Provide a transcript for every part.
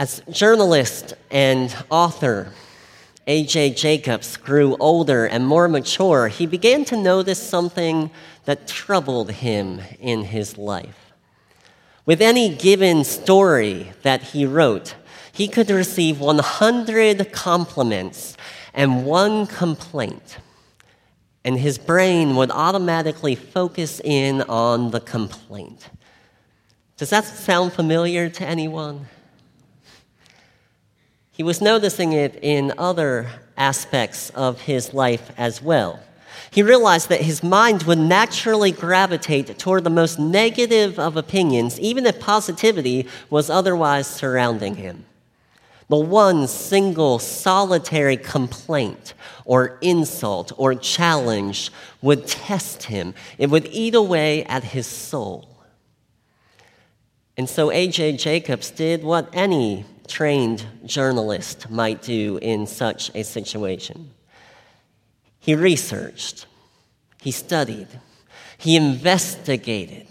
As journalist and author, A.J. Jacobs grew older and more mature. He began to notice something that troubled him in his life. With any given story that he wrote, he could receive 100 compliments and one complaint. And his brain would automatically focus in on the complaint. Does that sound familiar to anyone? He was noticing it in other aspects of his life as well. He realized that his mind would naturally gravitate toward the most negative of opinions, even if positivity was otherwise surrounding him. The one single solitary complaint or insult or challenge would test him, it would eat away at his soul. And so A.J. Jacobs did what any trained journalist might do in such a situation. He researched, he studied, he investigated,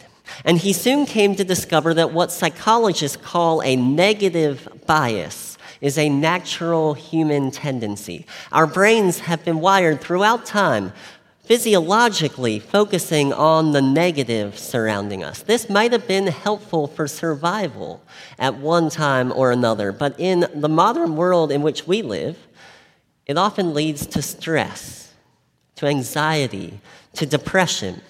and he soon came to discover that what psychologists call a negative bias is a natural human tendency. Our brains have been wired throughout time physiologically focusing on the negative surrounding us. This might have been helpful for survival at one time or another, but in the modern world in which we live, it often leads to stress, to anxiety, to depression.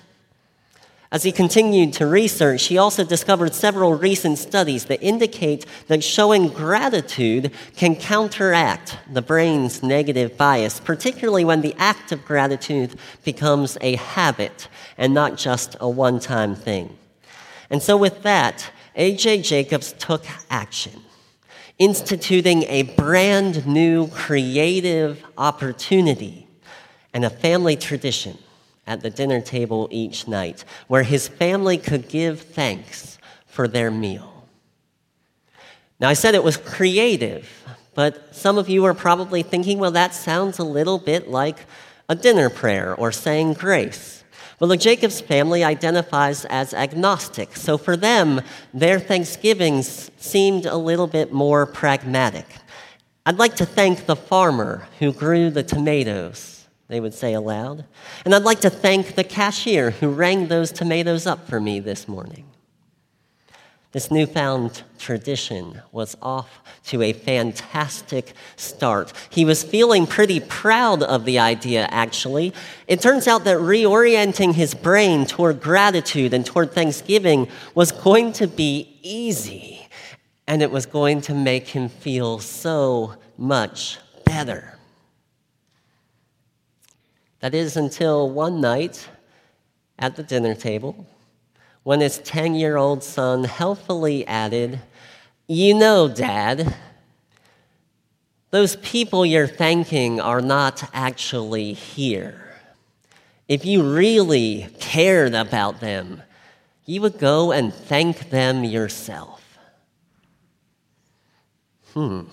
As he continued to research, he also discovered several recent studies that indicate that showing gratitude can counteract the brain's negative bias, particularly when the act of gratitude becomes a habit and not just a one time thing. And so, with that, A.J. Jacobs took action, instituting a brand new creative opportunity and a family tradition at the dinner table each night, where his family could give thanks for their meal. Now, I said it was creative, but some of you are probably thinking, well, that sounds a little bit like a dinner prayer or saying grace. Well, the Jacobs family identifies as agnostic, so for them, their Thanksgivings seemed a little bit more pragmatic. I'd like to thank the farmer who grew the tomatoes they would say aloud. And I'd like to thank the cashier who rang those tomatoes up for me this morning. This newfound tradition was off to a fantastic start. He was feeling pretty proud of the idea, actually. It turns out that reorienting his brain toward gratitude and toward thanksgiving was going to be easy, and it was going to make him feel so much better. That is until one night at the dinner table when his 10 year old son helpfully added, You know, Dad, those people you're thanking are not actually here. If you really cared about them, you would go and thank them yourself. Hmm.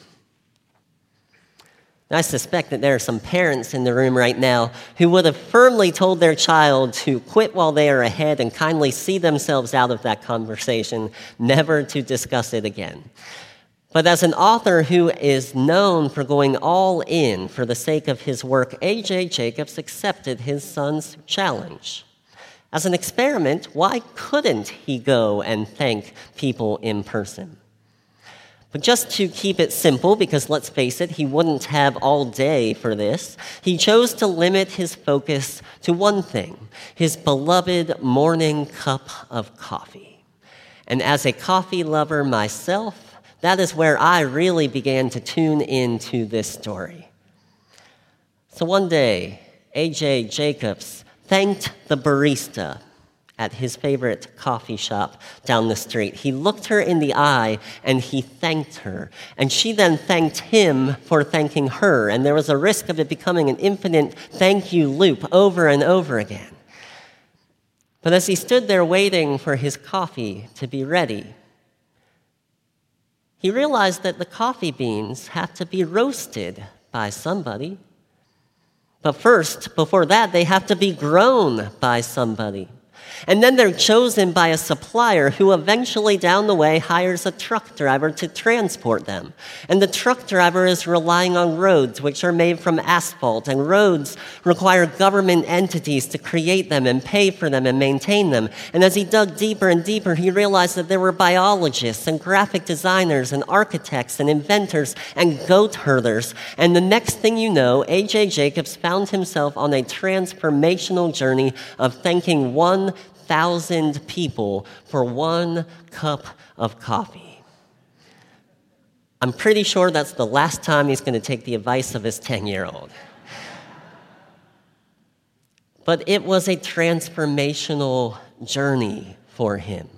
I suspect that there are some parents in the room right now who would have firmly told their child to quit while they are ahead and kindly see themselves out of that conversation, never to discuss it again. But as an author who is known for going all in for the sake of his work, A.J. Jacobs accepted his son's challenge. As an experiment, why couldn't he go and thank people in person? But just to keep it simple, because let's face it, he wouldn't have all day for this, he chose to limit his focus to one thing his beloved morning cup of coffee. And as a coffee lover myself, that is where I really began to tune into this story. So one day, A.J. Jacobs thanked the barista at his favorite coffee shop down the street. He looked her in the eye and he thanked her. And she then thanked him for thanking her. And there was a risk of it becoming an infinite thank you loop over and over again. But as he stood there waiting for his coffee to be ready, he realized that the coffee beans have to be roasted by somebody. But first, before that, they have to be grown by somebody. And then they're chosen by a supplier who eventually down the way hires a truck driver to transport them. And the truck driver is relying on roads, which are made from asphalt. And roads require government entities to create them and pay for them and maintain them. And as he dug deeper and deeper, he realized that there were biologists and graphic designers and architects and inventors and goat herders. And the next thing you know, A.J. Jacobs found himself on a transformational journey of thanking one thousand people for one cup of coffee. I'm pretty sure that's the last time he's going to take the advice of his 10 year old. But it was a transformational journey for him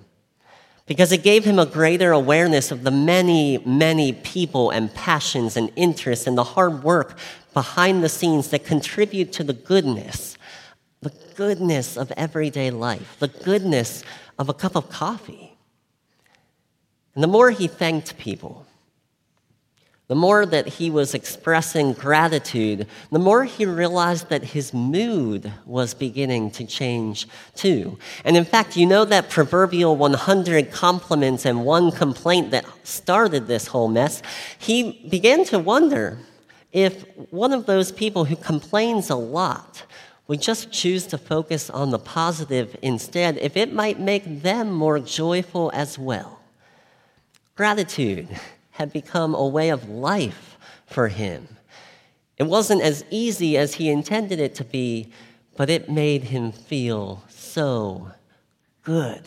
because it gave him a greater awareness of the many, many people and passions and interests and the hard work behind the scenes that contribute to the goodness the goodness of everyday life, the goodness of a cup of coffee. And the more he thanked people, the more that he was expressing gratitude, the more he realized that his mood was beginning to change too. And in fact, you know that proverbial 100 compliments and one complaint that started this whole mess? He began to wonder if one of those people who complains a lot we just choose to focus on the positive instead, if it might make them more joyful as well. Gratitude had become a way of life for him. It wasn't as easy as he intended it to be, but it made him feel so good.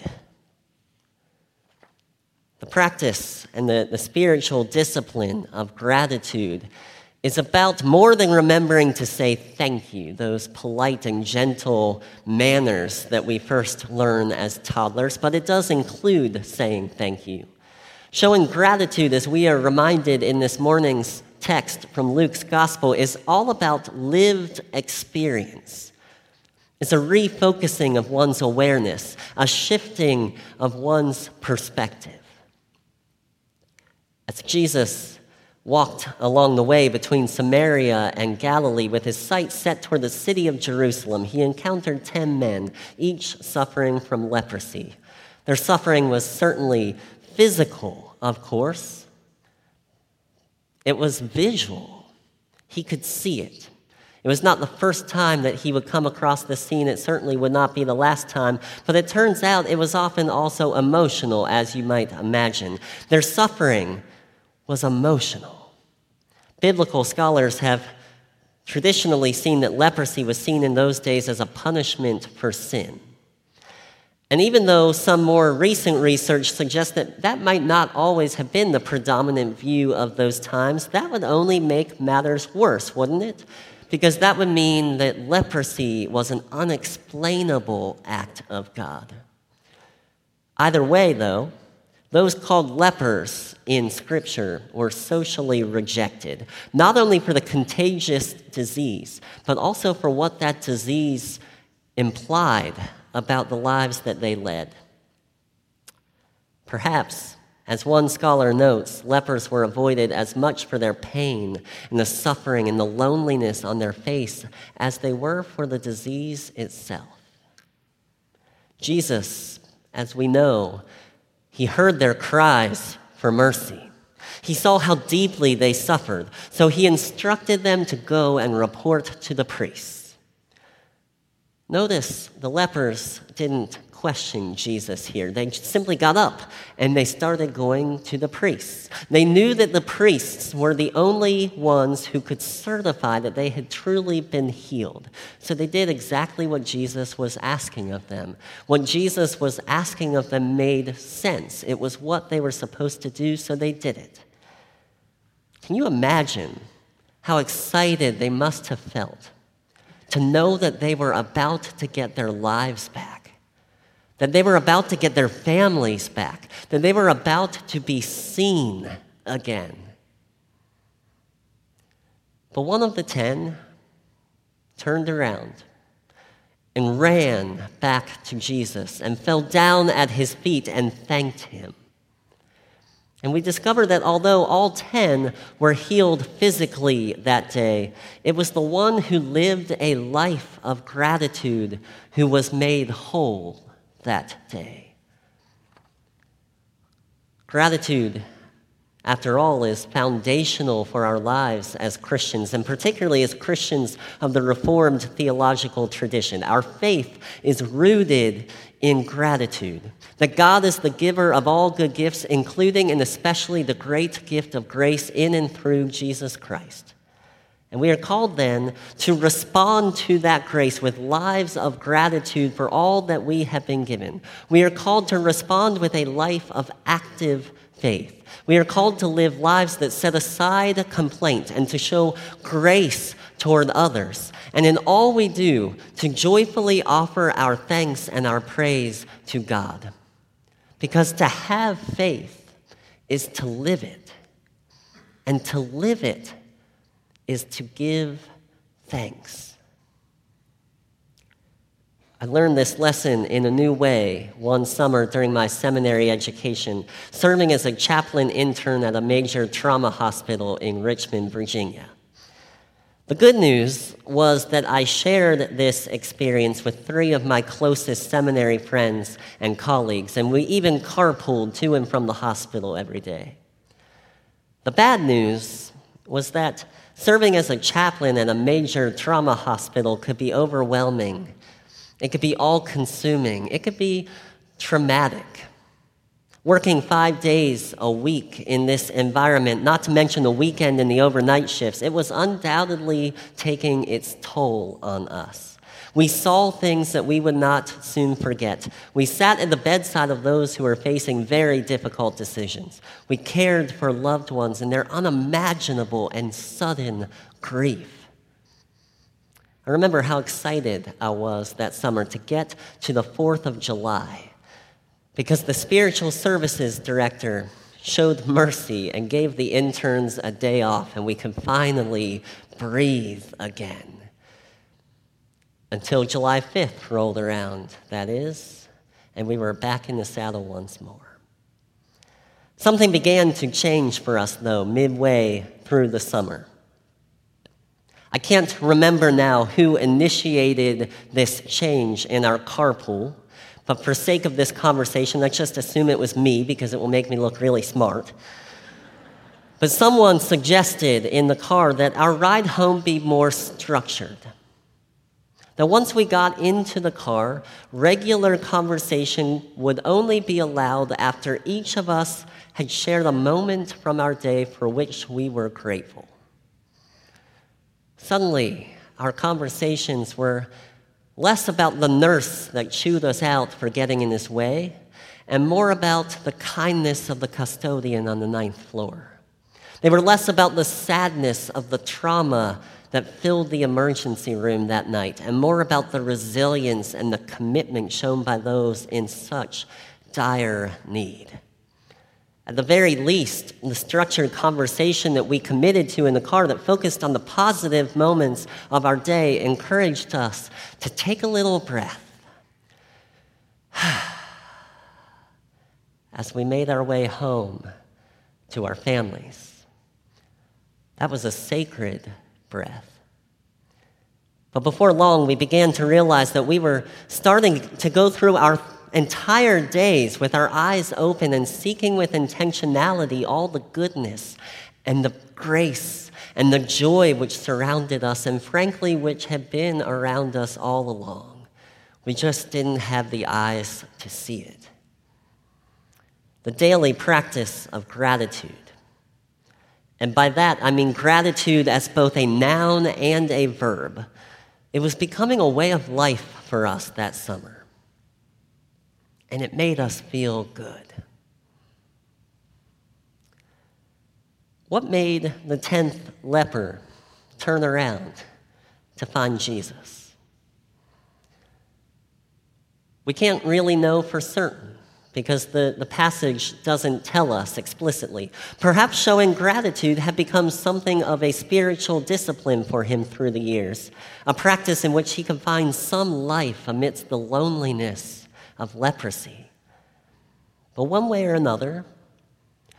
The practice and the, the spiritual discipline of gratitude is about more than remembering to say thank you, those polite and gentle manners that we first learn as toddlers, but it does include saying thank you. Showing gratitude, as we are reminded in this morning's text from Luke's gospel, is all about lived experience. It's a refocusing of one's awareness, a shifting of one's perspective. As Jesus walked along the way between Samaria and Galilee with his sight set toward the city of Jerusalem, he encountered 10 men, each suffering from leprosy. Their suffering was certainly physical, of course, it was visual. He could see it. It was not the first time that he would come across the scene. It certainly would not be the last time. But it turns out it was often also emotional, as you might imagine. Their suffering was emotional. Biblical scholars have traditionally seen that leprosy was seen in those days as a punishment for sin. And even though some more recent research suggests that that might not always have been the predominant view of those times, that would only make matters worse, wouldn't it? Because that would mean that leprosy was an unexplainable act of God. Either way, though, those called lepers in Scripture were socially rejected, not only for the contagious disease, but also for what that disease implied about the lives that they led. Perhaps, as one scholar notes, lepers were avoided as much for their pain and the suffering and the loneliness on their face as they were for the disease itself. Jesus, as we know, he heard their cries for mercy. He saw how deeply they suffered, so he instructed them to go and report to the priests. Notice the lepers didn't question Jesus here. They simply got up and they started going to the priests. They knew that the priests were the only ones who could certify that they had truly been healed. So they did exactly what Jesus was asking of them. What Jesus was asking of them made sense. It was what they were supposed to do, so they did it. Can you imagine how excited they must have felt to know that they were about to get their lives back? That they were about to get their families back, that they were about to be seen again. But one of the ten turned around and ran back to Jesus and fell down at his feet and thanked him. And we discovered that although all 10 were healed physically that day, it was the one who lived a life of gratitude who was made whole that day. Gratitude, after all, is foundational for our lives as Christians, and particularly as Christians of the Reformed theological tradition. Our faith is rooted in gratitude. That God is the giver of all good gifts, including and especially the great gift of grace in and through Jesus Christ. And we are called then to respond to that grace with lives of gratitude for all that we have been given. We are called to respond with a life of active faith. We are called to live lives that set aside complaint and to show grace toward others. And in all we do, to joyfully offer our thanks and our praise to God. Because to have faith is to live it. And to live it is to give thanks. I learned this lesson in a new way one summer during my seminary education, serving as a chaplain intern at a major trauma hospital in Richmond, Virginia. The good news was that I shared this experience with three of my closest seminary friends and colleagues, and we even carpooled to and from the hospital every day. The bad news was that Serving as a chaplain in a major trauma hospital could be overwhelming. It could be all consuming. It could be traumatic. Working five days a week in this environment, not to mention the weekend and the overnight shifts, it was undoubtedly taking its toll on us. We saw things that we would not soon forget. We sat at the bedside of those who were facing very difficult decisions. We cared for loved ones in their unimaginable and sudden grief. I remember how excited I was that summer to get to the 4th of July because the spiritual services director showed mercy and gave the interns a day off, and we could finally breathe again until July 5th rolled around, that is, and we were back in the saddle once more. Something began to change for us, though, midway through the summer. I can't remember now who initiated this change in our carpool, but for sake of this conversation, let's just assume it was me because it will make me look really smart. But someone suggested in the car that our ride home be more structured. Now, once we got into the car, regular conversation would only be allowed after each of us had shared a moment from our day for which we were grateful. Suddenly, our conversations were less about the nurse that chewed us out for getting in his way and more about the kindness of the custodian on the ninth floor. They were less about the sadness of the trauma that filled the emergency room that night, and more about the resilience and the commitment shown by those in such dire need. At the very least, the structured conversation that we committed to in the car that focused on the positive moments of our day encouraged us to take a little breath as we made our way home to our families. That was a sacred breath. But before long, we began to realize that we were starting to go through our entire days with our eyes open and seeking with intentionality all the goodness and the grace and the joy which surrounded us, and frankly, which had been around us all along. We just didn't have the eyes to see it. The daily practice of gratitude and by that, I mean gratitude as both a noun and a verb. It was becoming a way of life for us that summer. And it made us feel good. What made the 10th leper turn around to find Jesus? We can't really know for certain because the, the passage doesn't tell us explicitly. Perhaps showing gratitude had become something of a spiritual discipline for him through the years, a practice in which he could find some life amidst the loneliness of leprosy. But one way or another,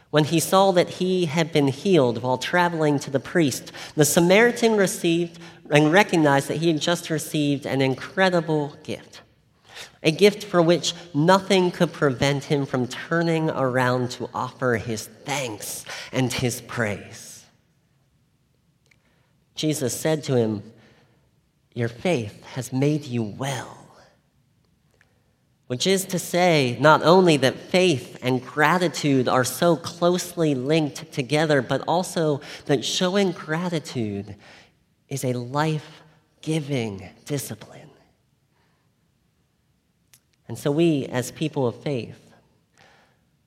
when he saw that he had been healed while traveling to the priest, the Samaritan received and recognized that he had just received an incredible gift a gift for which nothing could prevent him from turning around to offer his thanks and his praise. Jesus said to him, Your faith has made you well. Which is to say, not only that faith and gratitude are so closely linked together, but also that showing gratitude is a life giving discipline. And so, we, as people of faith,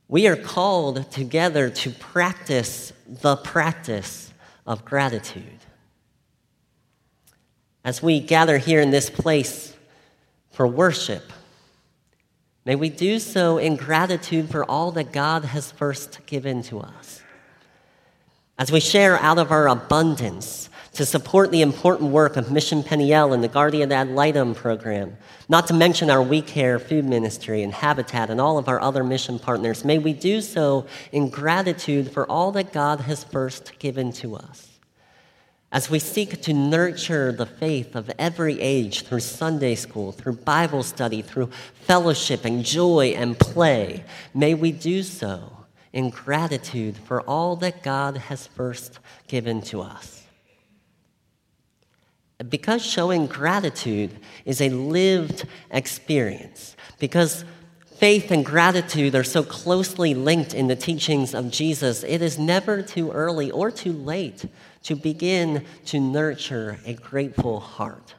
we are called together to practice the practice of gratitude. As we gather here in this place for worship, may we do so in gratitude for all that God has first given to us. As we share out of our abundance, to support the important work of Mission Peniel and the Guardian ad Litem program, not to mention our We Care food ministry and Habitat and all of our other mission partners. May we do so in gratitude for all that God has first given to us. As we seek to nurture the faith of every age through Sunday school, through Bible study, through fellowship and joy and play, may we do so in gratitude for all that God has first given to us. Because showing gratitude is a lived experience, because faith and gratitude are so closely linked in the teachings of Jesus, it is never too early or too late to begin to nurture a grateful heart.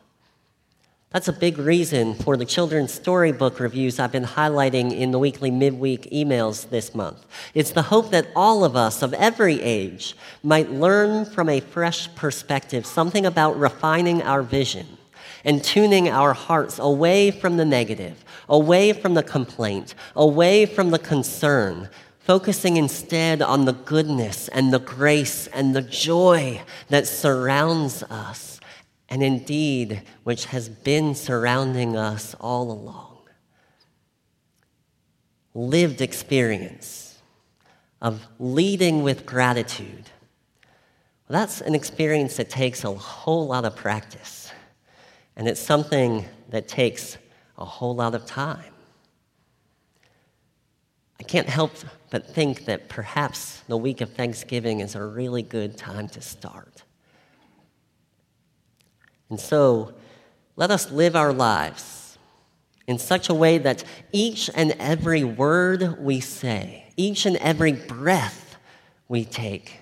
That's a big reason for the children's storybook reviews I've been highlighting in the weekly midweek emails this month. It's the hope that all of us of every age might learn from a fresh perspective something about refining our vision and tuning our hearts away from the negative, away from the complaint, away from the concern, focusing instead on the goodness and the grace and the joy that surrounds us and indeed which has been surrounding us all along. Lived experience of leading with gratitude. Well, that's an experience that takes a whole lot of practice, and it's something that takes a whole lot of time. I can't help but think that perhaps the week of Thanksgiving is a really good time to start. And so, let us live our lives in such a way that each and every word we say, each and every breath we take,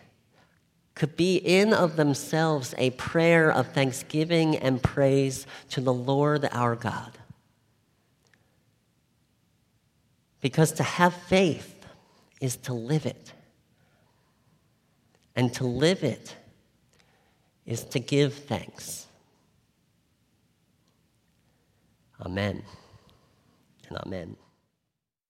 could be in of themselves a prayer of thanksgiving and praise to the Lord our God. Because to have faith is to live it. And to live it is to give thanks. Amen and amen.